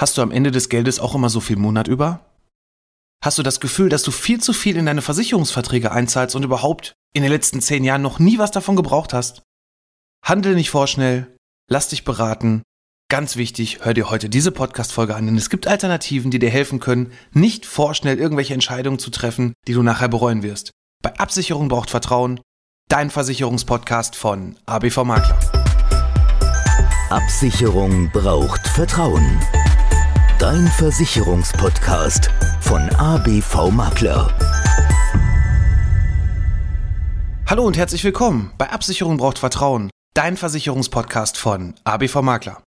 Hast du am Ende des Geldes auch immer so viel Monat über? Hast du das Gefühl, dass du viel zu viel in deine Versicherungsverträge einzahlst und überhaupt in den letzten zehn Jahren noch nie was davon gebraucht hast? Handel nicht vorschnell, lass dich beraten. Ganz wichtig, hör dir heute diese Podcast-Folge an, denn es gibt Alternativen, die dir helfen können, nicht vorschnell irgendwelche Entscheidungen zu treffen, die du nachher bereuen wirst. Bei Absicherung braucht Vertrauen, dein Versicherungspodcast von ABV Makler. Absicherung braucht Vertrauen. Dein Versicherungspodcast von ABV Makler. Hallo und herzlich willkommen bei Absicherung braucht Vertrauen, dein Versicherungspodcast von ABV Makler.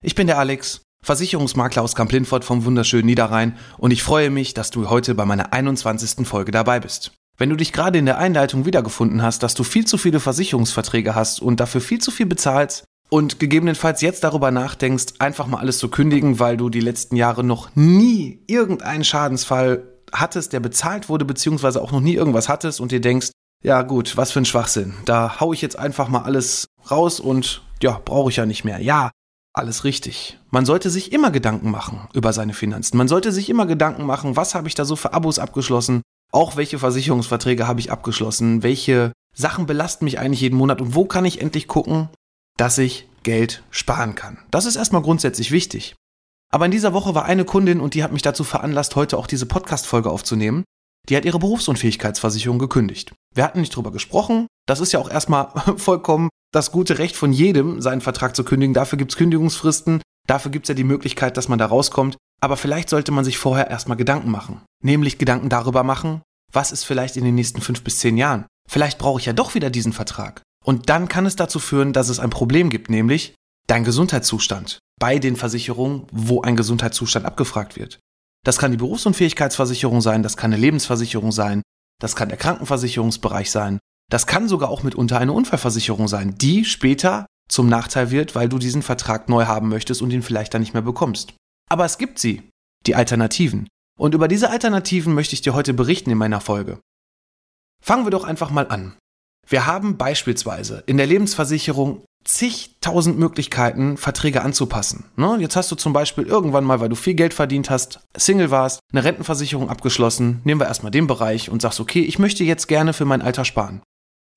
Ich bin der Alex, Versicherungsmakler aus Kamp-Lindfort vom wunderschönen Niederrhein und ich freue mich, dass du heute bei meiner 21. Folge dabei bist. Wenn du dich gerade in der Einleitung wiedergefunden hast, dass du viel zu viele Versicherungsverträge hast und dafür viel zu viel bezahlst, und gegebenenfalls jetzt darüber nachdenkst, einfach mal alles zu kündigen, weil du die letzten Jahre noch nie irgendeinen Schadensfall hattest, der bezahlt wurde, beziehungsweise auch noch nie irgendwas hattest und dir denkst, ja gut, was für ein Schwachsinn. Da hau ich jetzt einfach mal alles raus und ja, brauche ich ja nicht mehr. Ja, alles richtig. Man sollte sich immer Gedanken machen über seine Finanzen. Man sollte sich immer Gedanken machen, was habe ich da so für Abos abgeschlossen? Auch welche Versicherungsverträge habe ich abgeschlossen? Welche Sachen belasten mich eigentlich jeden Monat? Und wo kann ich endlich gucken, dass ich Geld sparen kann. Das ist erstmal grundsätzlich wichtig. Aber in dieser Woche war eine Kundin und die hat mich dazu veranlasst, heute auch diese Podcast-Folge aufzunehmen. Die hat ihre Berufsunfähigkeitsversicherung gekündigt. Wir hatten nicht drüber gesprochen. Das ist ja auch erstmal vollkommen das gute Recht von jedem, seinen Vertrag zu kündigen. Dafür gibt's Kündigungsfristen. Dafür gibt's ja die Möglichkeit, dass man da rauskommt. Aber vielleicht sollte man sich vorher erstmal Gedanken machen. Nämlich Gedanken darüber machen, was ist vielleicht in den nächsten fünf bis zehn Jahren. Vielleicht brauche ich ja doch wieder diesen Vertrag. Und dann kann es dazu führen, dass es ein Problem gibt, nämlich dein Gesundheitszustand bei den Versicherungen, wo ein Gesundheitszustand abgefragt wird. Das kann die Berufsunfähigkeitsversicherung sein, das kann eine Lebensversicherung sein, das kann der Krankenversicherungsbereich sein, das kann sogar auch mitunter eine Unfallversicherung sein, die später zum Nachteil wird, weil du diesen Vertrag neu haben möchtest und ihn vielleicht dann nicht mehr bekommst. Aber es gibt sie, die Alternativen. Und über diese Alternativen möchte ich dir heute berichten in meiner Folge. Fangen wir doch einfach mal an. Wir haben beispielsweise in der Lebensversicherung zigtausend Möglichkeiten, Verträge anzupassen. Ne? Jetzt hast du zum Beispiel irgendwann mal, weil du viel Geld verdient hast, Single warst, eine Rentenversicherung abgeschlossen. Nehmen wir erstmal den Bereich und sagst, okay, ich möchte jetzt gerne für mein Alter sparen.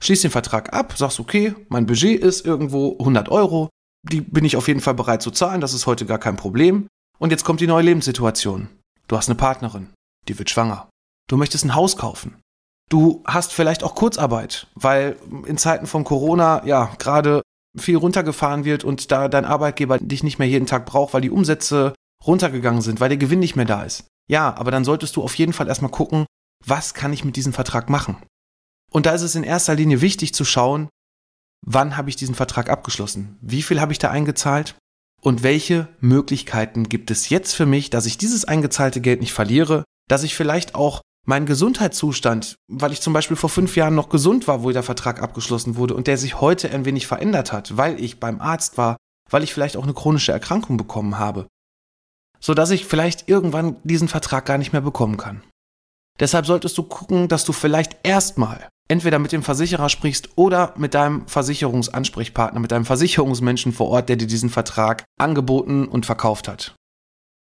Schließ den Vertrag ab, sagst, okay, mein Budget ist irgendwo 100 Euro. Die bin ich auf jeden Fall bereit zu zahlen, das ist heute gar kein Problem. Und jetzt kommt die neue Lebenssituation. Du hast eine Partnerin, die wird schwanger. Du möchtest ein Haus kaufen. Du hast vielleicht auch Kurzarbeit, weil in Zeiten von Corona ja gerade viel runtergefahren wird und da dein Arbeitgeber dich nicht mehr jeden Tag braucht, weil die Umsätze runtergegangen sind, weil der Gewinn nicht mehr da ist. Ja, aber dann solltest du auf jeden Fall erstmal gucken, was kann ich mit diesem Vertrag machen? Und da ist es in erster Linie wichtig zu schauen, wann habe ich diesen Vertrag abgeschlossen? Wie viel habe ich da eingezahlt? Und welche Möglichkeiten gibt es jetzt für mich, dass ich dieses eingezahlte Geld nicht verliere, dass ich vielleicht auch mein Gesundheitszustand, weil ich zum Beispiel vor fünf Jahren noch gesund war, wo der Vertrag abgeschlossen wurde und der sich heute ein wenig verändert hat, weil ich beim Arzt war, weil ich vielleicht auch eine chronische Erkrankung bekommen habe, so dass ich vielleicht irgendwann diesen Vertrag gar nicht mehr bekommen kann. Deshalb solltest du gucken, dass du vielleicht erstmal entweder mit dem Versicherer sprichst oder mit deinem Versicherungsansprechpartner, mit deinem Versicherungsmenschen vor Ort, der dir diesen Vertrag angeboten und verkauft hat.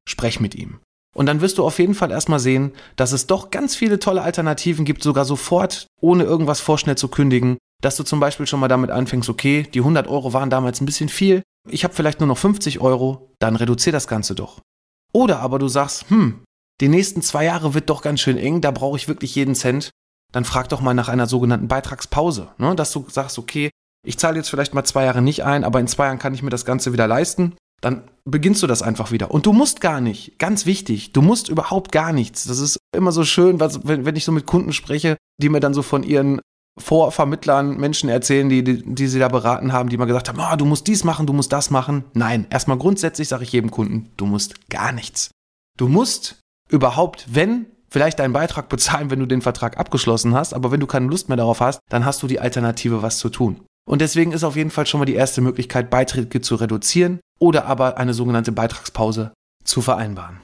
Sprech mit ihm. Und dann wirst du auf jeden Fall erstmal sehen, dass es doch ganz viele tolle Alternativen gibt, sogar sofort, ohne irgendwas vorschnell zu kündigen. Dass du zum Beispiel schon mal damit anfängst, okay, die 100 Euro waren damals ein bisschen viel, ich habe vielleicht nur noch 50 Euro, dann reduzier das Ganze doch. Oder aber du sagst, hm, die nächsten zwei Jahre wird doch ganz schön eng, da brauche ich wirklich jeden Cent. Dann frag doch mal nach einer sogenannten Beitragspause, ne? dass du sagst, okay, ich zahle jetzt vielleicht mal zwei Jahre nicht ein, aber in zwei Jahren kann ich mir das Ganze wieder leisten dann beginnst du das einfach wieder. Und du musst gar nicht, ganz wichtig, du musst überhaupt gar nichts. Das ist immer so schön, was, wenn, wenn ich so mit Kunden spreche, die mir dann so von ihren Vorvermittlern Menschen erzählen, die, die, die sie da beraten haben, die mal gesagt haben, oh, du musst dies machen, du musst das machen. Nein, erstmal grundsätzlich sage ich jedem Kunden, du musst gar nichts. Du musst überhaupt, wenn, vielleicht deinen Beitrag bezahlen, wenn du den Vertrag abgeschlossen hast, aber wenn du keine Lust mehr darauf hast, dann hast du die Alternative, was zu tun. Und deswegen ist auf jeden Fall schon mal die erste Möglichkeit, Beiträge zu reduzieren oder aber eine sogenannte Beitragspause zu vereinbaren.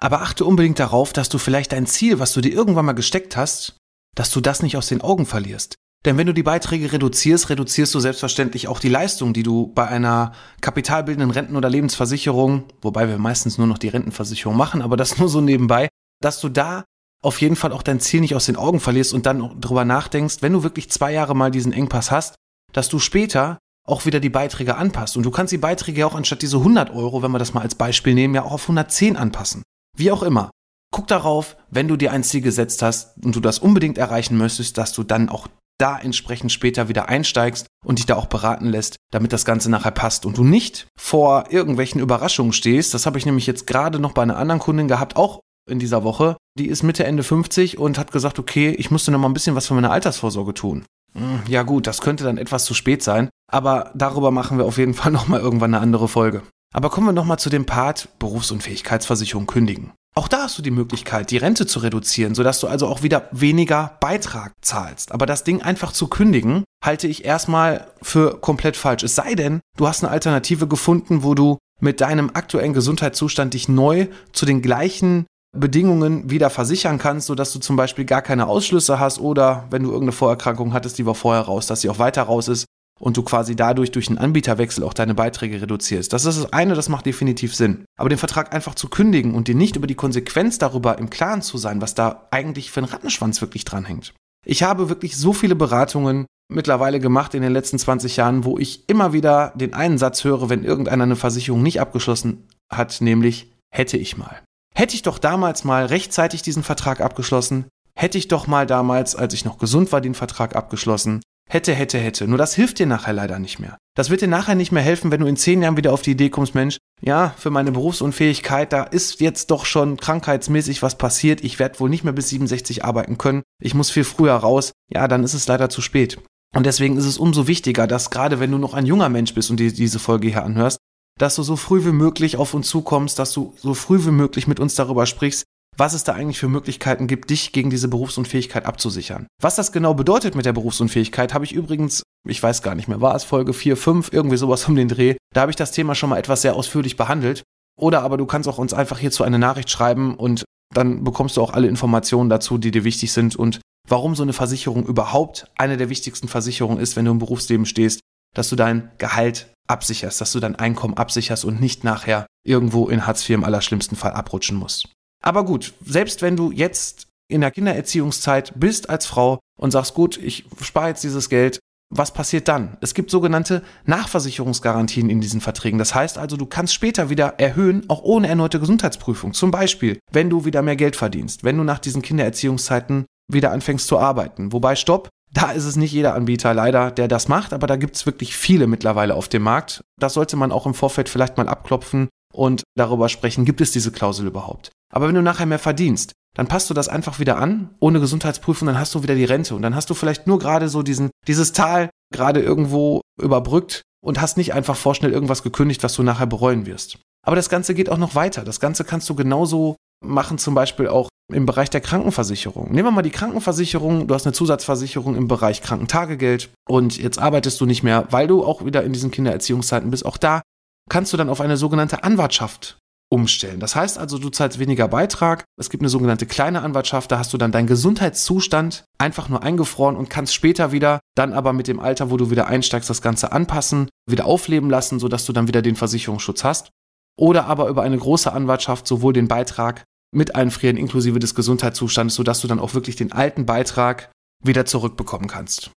Aber achte unbedingt darauf, dass du vielleicht dein Ziel, was du dir irgendwann mal gesteckt hast, dass du das nicht aus den Augen verlierst. Denn wenn du die Beiträge reduzierst, reduzierst du selbstverständlich auch die Leistung, die du bei einer kapitalbildenden Renten- oder Lebensversicherung, wobei wir meistens nur noch die Rentenversicherung machen, aber das nur so nebenbei, dass du da auf jeden Fall auch dein Ziel nicht aus den Augen verlierst und dann darüber nachdenkst, wenn du wirklich zwei Jahre mal diesen Engpass hast, dass du später auch wieder die Beiträge anpasst. Und du kannst die Beiträge auch anstatt diese 100 Euro, wenn wir das mal als Beispiel nehmen, ja auch auf 110 anpassen. Wie auch immer. Guck darauf, wenn du dir ein Ziel gesetzt hast und du das unbedingt erreichen möchtest, dass du dann auch da entsprechend später wieder einsteigst und dich da auch beraten lässt, damit das Ganze nachher passt und du nicht vor irgendwelchen Überraschungen stehst. Das habe ich nämlich jetzt gerade noch bei einer anderen Kundin gehabt, auch in dieser Woche. Die ist Mitte, Ende 50 und hat gesagt, okay, ich musste noch mal ein bisschen was für meine Altersvorsorge tun. Hm, ja gut, das könnte dann etwas zu spät sein, aber darüber machen wir auf jeden Fall noch mal irgendwann eine andere Folge. Aber kommen wir noch mal zu dem Part Berufsunfähigkeitsversicherung kündigen. Auch da hast du die Möglichkeit, die Rente zu reduzieren, sodass du also auch wieder weniger Beitrag zahlst. Aber das Ding einfach zu kündigen, halte ich erstmal für komplett falsch. Es sei denn, du hast eine Alternative gefunden, wo du mit deinem aktuellen Gesundheitszustand dich neu zu den gleichen Bedingungen wieder versichern kannst, sodass du zum Beispiel gar keine Ausschlüsse hast oder wenn du irgendeine Vorerkrankung hattest, die war vorher raus, dass sie auch weiter raus ist und du quasi dadurch durch einen Anbieterwechsel auch deine Beiträge reduzierst. Das ist das eine, das macht definitiv Sinn. Aber den Vertrag einfach zu kündigen und dir nicht über die Konsequenz darüber im Klaren zu sein, was da eigentlich für ein Rattenschwanz wirklich dranhängt. Ich habe wirklich so viele Beratungen mittlerweile gemacht in den letzten 20 Jahren, wo ich immer wieder den einen Satz höre, wenn irgendeiner eine Versicherung nicht abgeschlossen hat, nämlich hätte ich mal. Hätte ich doch damals mal rechtzeitig diesen Vertrag abgeschlossen, hätte ich doch mal damals, als ich noch gesund war, den Vertrag abgeschlossen, Hätte, hätte, hätte. Nur das hilft dir nachher leider nicht mehr. Das wird dir nachher nicht mehr helfen, wenn du in zehn Jahren wieder auf die Idee kommst, Mensch, ja, für meine Berufsunfähigkeit, da ist jetzt doch schon krankheitsmäßig was passiert. Ich werde wohl nicht mehr bis 67 arbeiten können. Ich muss viel früher raus. Ja, dann ist es leider zu spät. Und deswegen ist es umso wichtiger, dass gerade wenn du noch ein junger Mensch bist und dir diese Folge hier anhörst, dass du so früh wie möglich auf uns zukommst, dass du so früh wie möglich mit uns darüber sprichst, was es da eigentlich für Möglichkeiten gibt, dich gegen diese Berufsunfähigkeit abzusichern. Was das genau bedeutet mit der Berufsunfähigkeit, habe ich übrigens, ich weiß gar nicht mehr, war es Folge 4, 5, irgendwie sowas um den Dreh. Da habe ich das Thema schon mal etwas sehr ausführlich behandelt. Oder aber du kannst auch uns einfach hierzu eine Nachricht schreiben und dann bekommst du auch alle Informationen dazu, die dir wichtig sind und warum so eine Versicherung überhaupt eine der wichtigsten Versicherungen ist, wenn du im Berufsleben stehst, dass du dein Gehalt absicherst, dass du dein Einkommen absicherst und nicht nachher irgendwo in Hartz IV im allerschlimmsten Fall abrutschen musst. Aber gut, selbst wenn du jetzt in der Kindererziehungszeit bist als Frau und sagst, gut, ich spare jetzt dieses Geld, was passiert dann? Es gibt sogenannte Nachversicherungsgarantien in diesen Verträgen. Das heißt also, du kannst später wieder erhöhen, auch ohne erneute Gesundheitsprüfung. Zum Beispiel, wenn du wieder mehr Geld verdienst, wenn du nach diesen Kindererziehungszeiten wieder anfängst zu arbeiten. Wobei, stopp, da ist es nicht jeder Anbieter leider, der das macht, aber da gibt es wirklich viele mittlerweile auf dem Markt. Das sollte man auch im Vorfeld vielleicht mal abklopfen und darüber sprechen, gibt es diese Klausel überhaupt. Aber wenn du nachher mehr verdienst, dann passt du das einfach wieder an, ohne Gesundheitsprüfung, dann hast du wieder die Rente und dann hast du vielleicht nur gerade so diesen, dieses Tal gerade irgendwo überbrückt und hast nicht einfach vorschnell irgendwas gekündigt, was du nachher bereuen wirst. Aber das Ganze geht auch noch weiter. Das Ganze kannst du genauso machen, zum Beispiel auch im Bereich der Krankenversicherung. Nehmen wir mal die Krankenversicherung. Du hast eine Zusatzversicherung im Bereich Krankentagegeld und jetzt arbeitest du nicht mehr, weil du auch wieder in diesen Kindererziehungszeiten bist. Auch da kannst du dann auf eine sogenannte Anwartschaft umstellen. Das heißt also, du zahlst weniger Beitrag. Es gibt eine sogenannte kleine Anwartschaft, da hast du dann deinen Gesundheitszustand einfach nur eingefroren und kannst später wieder dann aber mit dem Alter, wo du wieder einsteigst, das Ganze anpassen, wieder aufleben lassen, sodass du dann wieder den Versicherungsschutz hast. Oder aber über eine große Anwartschaft sowohl den Beitrag mit einfrieren inklusive des Gesundheitszustandes, sodass du dann auch wirklich den alten Beitrag wieder zurückbekommen kannst.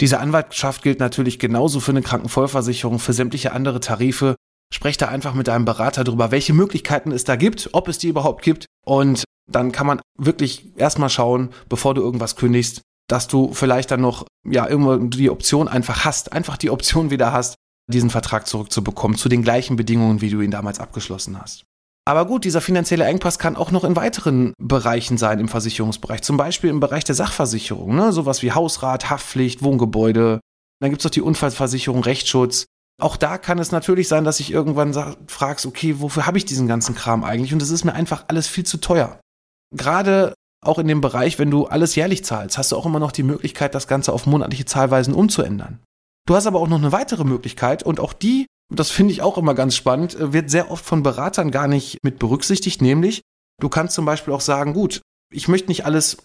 Diese Anwartschaft gilt natürlich genauso für eine Krankenvollversicherung, für sämtliche andere Tarife Sprech da einfach mit deinem Berater drüber, welche Möglichkeiten es da gibt, ob es die überhaupt gibt. Und dann kann man wirklich erstmal schauen, bevor du irgendwas kündigst, dass du vielleicht dann noch, ja, irgendwo die Option einfach hast, einfach die Option wieder hast, diesen Vertrag zurückzubekommen, zu den gleichen Bedingungen, wie du ihn damals abgeschlossen hast. Aber gut, dieser finanzielle Engpass kann auch noch in weiteren Bereichen sein im Versicherungsbereich. Zum Beispiel im Bereich der Sachversicherung, ne? sowas wie Hausrat, Haftpflicht, Wohngebäude. Dann gibt es noch die Unfallversicherung, Rechtsschutz. Auch da kann es natürlich sein, dass ich irgendwann fragst, okay, wofür habe ich diesen ganzen Kram eigentlich? Und es ist mir einfach alles viel zu teuer. Gerade auch in dem Bereich, wenn du alles jährlich zahlst, hast du auch immer noch die Möglichkeit, das Ganze auf monatliche Zahlweisen umzuändern. Du hast aber auch noch eine weitere Möglichkeit und auch die, das finde ich auch immer ganz spannend, äh, wird sehr oft von Beratern gar nicht mit berücksichtigt, nämlich du kannst zum Beispiel auch sagen, gut, ich möchte nicht alles,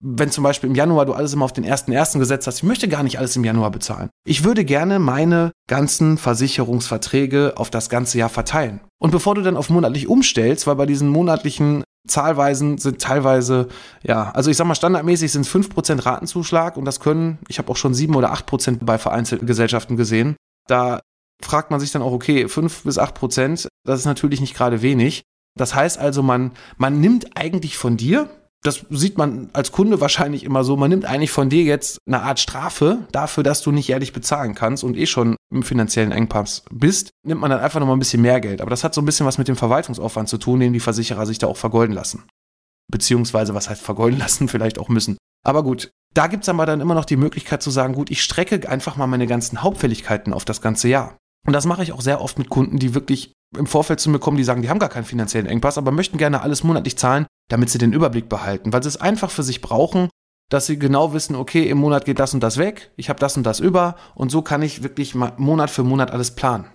wenn zum Beispiel im Januar du alles immer auf den ersten ersten gesetzt hast, ich möchte gar nicht alles im Januar bezahlen. Ich würde gerne meine ganzen Versicherungsverträge auf das ganze Jahr verteilen. Und bevor du dann auf monatlich umstellst, weil bei diesen monatlichen Zahlweisen sind teilweise, ja, also ich sag mal, standardmäßig sind es 5% Ratenzuschlag und das können, ich habe auch schon 7 oder 8% bei vereinzelten Gesellschaften gesehen. Da fragt man sich dann auch, okay, 5 bis 8%, das ist natürlich nicht gerade wenig. Das heißt also, man, man nimmt eigentlich von dir, das sieht man als Kunde wahrscheinlich immer so, man nimmt eigentlich von dir jetzt eine Art Strafe dafür, dass du nicht jährlich bezahlen kannst und eh schon im finanziellen Engpass bist, nimmt man dann einfach nochmal ein bisschen mehr Geld. Aber das hat so ein bisschen was mit dem Verwaltungsaufwand zu tun, den die Versicherer sich da auch vergolden lassen. Beziehungsweise, was heißt vergolden lassen, vielleicht auch müssen. Aber gut, da gibt's aber dann immer noch die Möglichkeit zu sagen, gut, ich strecke einfach mal meine ganzen Hauptfälligkeiten auf das ganze Jahr. Und das mache ich auch sehr oft mit Kunden, die wirklich im Vorfeld zu mir kommen, die sagen, die haben gar keinen finanziellen Engpass, aber möchten gerne alles monatlich zahlen, damit sie den Überblick behalten, weil sie es einfach für sich brauchen, dass sie genau wissen, okay, im Monat geht das und das weg, ich habe das und das über und so kann ich wirklich Monat für Monat alles planen.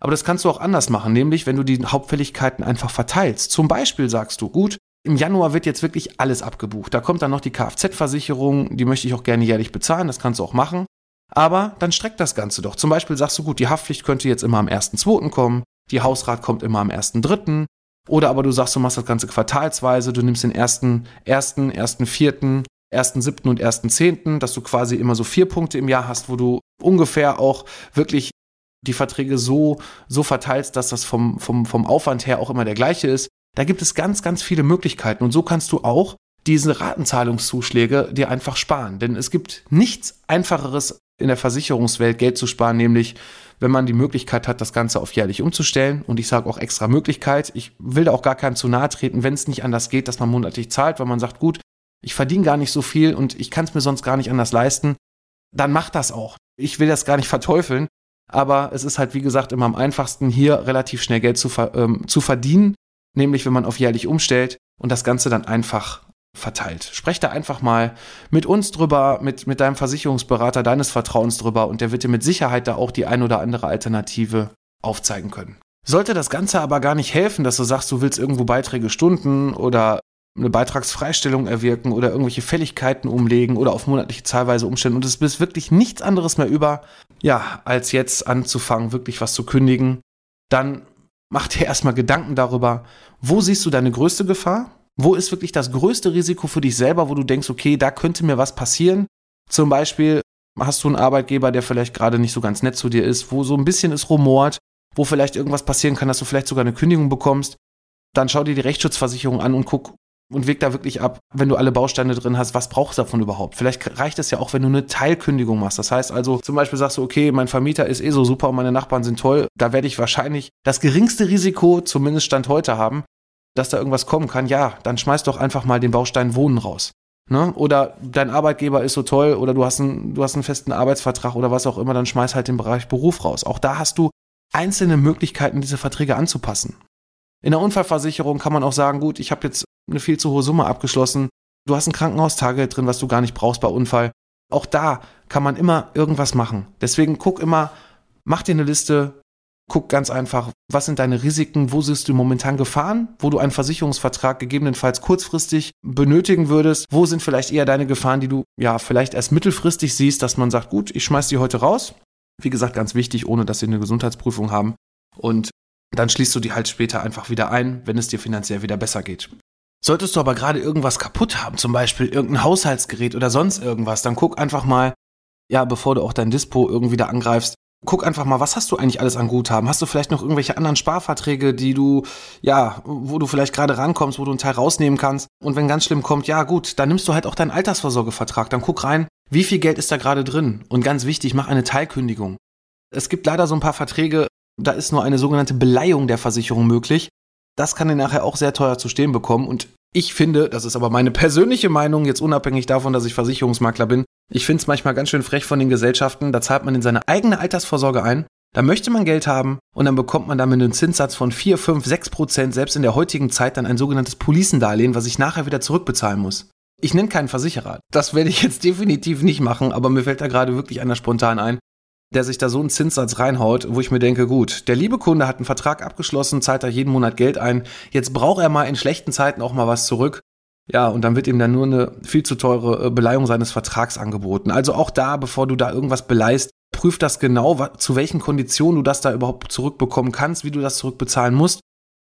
Aber das kannst du auch anders machen, nämlich wenn du die Hauptfälligkeiten einfach verteilst. Zum Beispiel sagst du, gut, im Januar wird jetzt wirklich alles abgebucht. Da kommt dann noch die Kfz-Versicherung, die möchte ich auch gerne jährlich bezahlen, das kannst du auch machen. Aber dann streckt das Ganze doch. Zum Beispiel sagst du, gut, die Haftpflicht könnte jetzt immer am 1.2. kommen, die Hausrat kommt immer am 1.3. Oder aber du sagst, du machst das Ganze quartalsweise, du nimmst den 1., 1., 1., 4., 1.7. und 1.10., dass du quasi immer so vier Punkte im Jahr hast, wo du ungefähr auch wirklich die Verträge so, so verteilst, dass das vom, vom, vom Aufwand her auch immer der gleiche ist. Da gibt es ganz, ganz viele Möglichkeiten und so kannst du auch diese Ratenzahlungszuschläge dir einfach sparen. Denn es gibt nichts einfacheres in der Versicherungswelt Geld zu sparen, nämlich wenn man die Möglichkeit hat, das Ganze auf jährlich umzustellen. Und ich sage auch extra Möglichkeit. Ich will da auch gar keinem zu nahe treten, wenn es nicht anders geht, dass man monatlich zahlt, weil man sagt, gut, ich verdiene gar nicht so viel und ich kann es mir sonst gar nicht anders leisten. Dann macht das auch. Ich will das gar nicht verteufeln, aber es ist halt, wie gesagt, immer am einfachsten, hier relativ schnell Geld zu, ähm, zu verdienen, nämlich wenn man auf jährlich umstellt und das Ganze dann einfach verteilt. Sprech da einfach mal mit uns drüber, mit, mit deinem Versicherungsberater deines Vertrauens drüber und der wird dir mit Sicherheit da auch die ein oder andere Alternative aufzeigen können. Sollte das Ganze aber gar nicht helfen, dass du sagst, du willst irgendwo Beiträge stunden oder eine Beitragsfreistellung erwirken oder irgendwelche Fälligkeiten umlegen oder auf monatliche Zahlweise umstellen und es bist wirklich nichts anderes mehr über, ja, als jetzt anzufangen, wirklich was zu kündigen, dann mach dir erstmal Gedanken darüber, wo siehst du deine größte Gefahr wo ist wirklich das größte Risiko für dich selber, wo du denkst, okay, da könnte mir was passieren? Zum Beispiel hast du einen Arbeitgeber, der vielleicht gerade nicht so ganz nett zu dir ist, wo so ein bisschen es rumort, wo vielleicht irgendwas passieren kann, dass du vielleicht sogar eine Kündigung bekommst. Dann schau dir die Rechtsschutzversicherung an und guck und weg da wirklich ab, wenn du alle Bausteine drin hast, was brauchst du davon überhaupt? Vielleicht reicht es ja auch, wenn du eine Teilkündigung machst. Das heißt also, zum Beispiel sagst du, okay, mein Vermieter ist eh so super und meine Nachbarn sind toll. Da werde ich wahrscheinlich das geringste Risiko, zumindest Stand heute haben, dass da irgendwas kommen kann, ja, dann schmeiß doch einfach mal den Baustein Wohnen raus. Ne? Oder dein Arbeitgeber ist so toll oder du hast, einen, du hast einen festen Arbeitsvertrag oder was auch immer, dann schmeiß halt den Bereich Beruf raus. Auch da hast du einzelne Möglichkeiten, diese Verträge anzupassen. In der Unfallversicherung kann man auch sagen, gut, ich habe jetzt eine viel zu hohe Summe abgeschlossen, du hast ein Krankenhaustagegeld drin, was du gar nicht brauchst bei Unfall. Auch da kann man immer irgendwas machen. Deswegen guck immer, mach dir eine Liste, guck ganz einfach, was sind deine Risiken, wo siehst du momentan Gefahren, wo du einen Versicherungsvertrag gegebenenfalls kurzfristig benötigen würdest, wo sind vielleicht eher deine Gefahren, die du ja vielleicht erst mittelfristig siehst, dass man sagt, gut, ich schmeiß die heute raus. Wie gesagt, ganz wichtig, ohne dass sie eine Gesundheitsprüfung haben. Und dann schließt du die halt später einfach wieder ein, wenn es dir finanziell wieder besser geht. Solltest du aber gerade irgendwas kaputt haben, zum Beispiel irgendein Haushaltsgerät oder sonst irgendwas, dann guck einfach mal, ja, bevor du auch dein Dispo irgendwie da angreifst, guck einfach mal, was hast du eigentlich alles an Guthaben? Hast du vielleicht noch irgendwelche anderen Sparverträge, die du, ja, wo du vielleicht gerade rankommst, wo du einen Teil rausnehmen kannst? Und wenn ganz schlimm kommt, ja gut, dann nimmst du halt auch deinen Altersvorsorgevertrag. Dann guck rein, wie viel Geld ist da gerade drin? Und ganz wichtig, mach eine Teilkündigung. Es gibt leider so ein paar Verträge, da ist nur eine sogenannte Beleihung der Versicherung möglich. Das kann dir nachher auch sehr teuer zu stehen bekommen. Und ich finde, das ist aber meine persönliche Meinung, jetzt unabhängig davon, dass ich Versicherungsmakler bin, ich finde es manchmal ganz schön frech von den Gesellschaften, da zahlt man in seine eigene Altersvorsorge ein, da möchte man Geld haben und dann bekommt man damit einen Zinssatz von 4, 5, 6 Prozent, selbst in der heutigen Zeit dann ein sogenanntes Policendarlehen, was ich nachher wieder zurückbezahlen muss. Ich nenne keinen Versicherer. Das werde ich jetzt definitiv nicht machen, aber mir fällt da gerade wirklich einer spontan ein, der sich da so einen Zinssatz reinhaut, wo ich mir denke, gut, der liebe Kunde hat einen Vertrag abgeschlossen, zahlt da jeden Monat Geld ein, jetzt braucht er mal in schlechten Zeiten auch mal was zurück. Ja, und dann wird ihm dann nur eine viel zu teure äh, Beleihung seines Vertrags angeboten. Also auch da, bevor du da irgendwas beleihst, prüf das genau, zu welchen Konditionen du das da überhaupt zurückbekommen kannst, wie du das zurückbezahlen musst.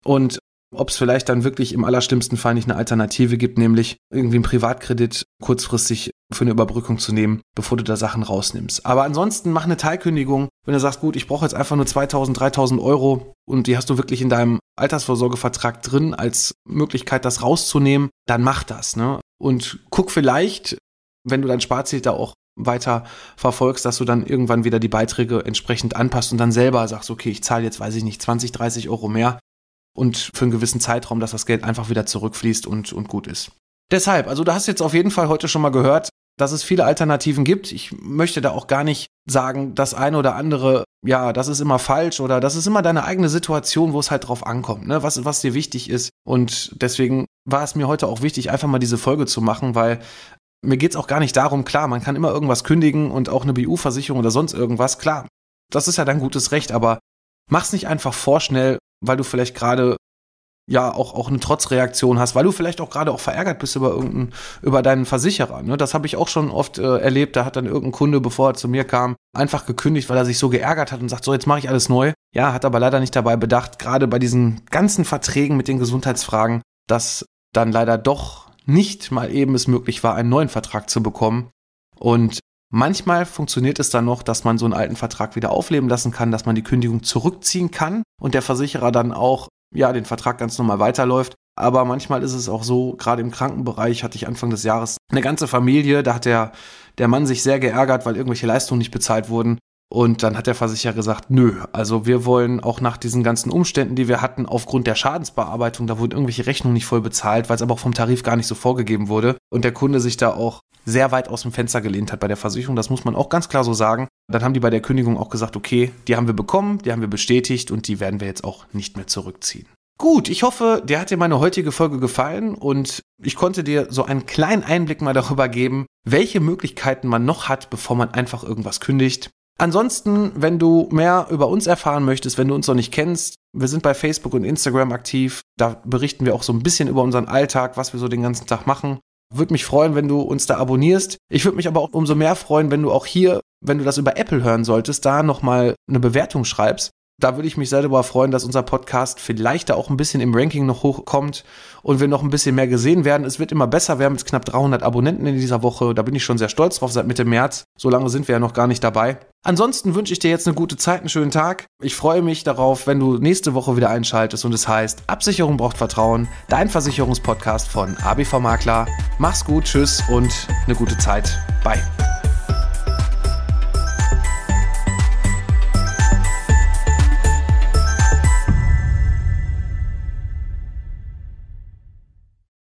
Und ob es vielleicht dann wirklich im allerschlimmsten Fall nicht eine Alternative gibt, nämlich irgendwie einen Privatkredit kurzfristig für eine Überbrückung zu nehmen, bevor du da Sachen rausnimmst. Aber ansonsten mach eine Teilkündigung. Wenn du sagst, gut, ich brauche jetzt einfach nur 2000, 3000 Euro und die hast du wirklich in deinem Altersvorsorgevertrag drin als Möglichkeit, das rauszunehmen, dann mach das. Ne? Und guck vielleicht, wenn du dein Sparziel da auch weiter verfolgst, dass du dann irgendwann wieder die Beiträge entsprechend anpasst und dann selber sagst, okay, ich zahle jetzt, weiß ich nicht, 20, 30 Euro mehr und für einen gewissen Zeitraum, dass das Geld einfach wieder zurückfließt und, und gut ist. Deshalb, also du hast jetzt auf jeden Fall heute schon mal gehört, dass es viele Alternativen gibt. Ich möchte da auch gar nicht sagen, das eine oder andere, ja, das ist immer falsch oder das ist immer deine eigene Situation, wo es halt drauf ankommt, ne? was, was dir wichtig ist. Und deswegen war es mir heute auch wichtig, einfach mal diese Folge zu machen, weil mir geht's auch gar nicht darum, klar, man kann immer irgendwas kündigen und auch eine BU-Versicherung oder sonst irgendwas, klar, das ist ja dein gutes Recht, aber mach's nicht einfach vorschnell weil du vielleicht gerade ja auch, auch eine Trotzreaktion hast, weil du vielleicht auch gerade auch verärgert bist über irgendeinen, über deinen Versicherer. Ne? Das habe ich auch schon oft äh, erlebt. Da hat dann irgendein Kunde, bevor er zu mir kam, einfach gekündigt, weil er sich so geärgert hat und sagt, so jetzt mache ich alles neu. Ja, hat aber leider nicht dabei bedacht, gerade bei diesen ganzen Verträgen mit den Gesundheitsfragen, dass dann leider doch nicht mal eben es möglich war, einen neuen Vertrag zu bekommen. Und Manchmal funktioniert es dann noch, dass man so einen alten Vertrag wieder aufleben lassen kann, dass man die Kündigung zurückziehen kann und der Versicherer dann auch ja den Vertrag ganz normal weiterläuft. Aber manchmal ist es auch so, gerade im Krankenbereich hatte ich Anfang des Jahres eine ganze Familie, da hat der, der Mann sich sehr geärgert, weil irgendwelche Leistungen nicht bezahlt wurden. Und dann hat der Versicherer gesagt, nö, also wir wollen auch nach diesen ganzen Umständen, die wir hatten, aufgrund der Schadensbearbeitung, da wurden irgendwelche Rechnungen nicht voll bezahlt, weil es aber auch vom Tarif gar nicht so vorgegeben wurde. Und der Kunde sich da auch sehr weit aus dem Fenster gelehnt hat bei der Versicherung, das muss man auch ganz klar so sagen. Dann haben die bei der Kündigung auch gesagt, okay, die haben wir bekommen, die haben wir bestätigt und die werden wir jetzt auch nicht mehr zurückziehen. Gut, ich hoffe, dir hat dir meine heutige Folge gefallen und ich konnte dir so einen kleinen Einblick mal darüber geben, welche Möglichkeiten man noch hat, bevor man einfach irgendwas kündigt. Ansonsten, wenn du mehr über uns erfahren möchtest, wenn du uns noch nicht kennst, wir sind bei Facebook und Instagram aktiv. Da berichten wir auch so ein bisschen über unseren Alltag, was wir so den ganzen Tag machen. Würde mich freuen, wenn du uns da abonnierst. Ich würde mich aber auch umso mehr freuen, wenn du auch hier, wenn du das über Apple hören solltest, da nochmal eine Bewertung schreibst da würde ich mich sehr darüber freuen, dass unser Podcast vielleicht da auch ein bisschen im Ranking noch hochkommt und wir noch ein bisschen mehr gesehen werden. Es wird immer besser. Wir haben jetzt knapp 300 Abonnenten in dieser Woche. Da bin ich schon sehr stolz drauf seit Mitte März. So lange sind wir ja noch gar nicht dabei. Ansonsten wünsche ich dir jetzt eine gute Zeit, einen schönen Tag. Ich freue mich darauf, wenn du nächste Woche wieder einschaltest und es heißt Absicherung braucht Vertrauen, dein Versicherungspodcast von ABV Makler. Mach's gut, tschüss und eine gute Zeit. Bye.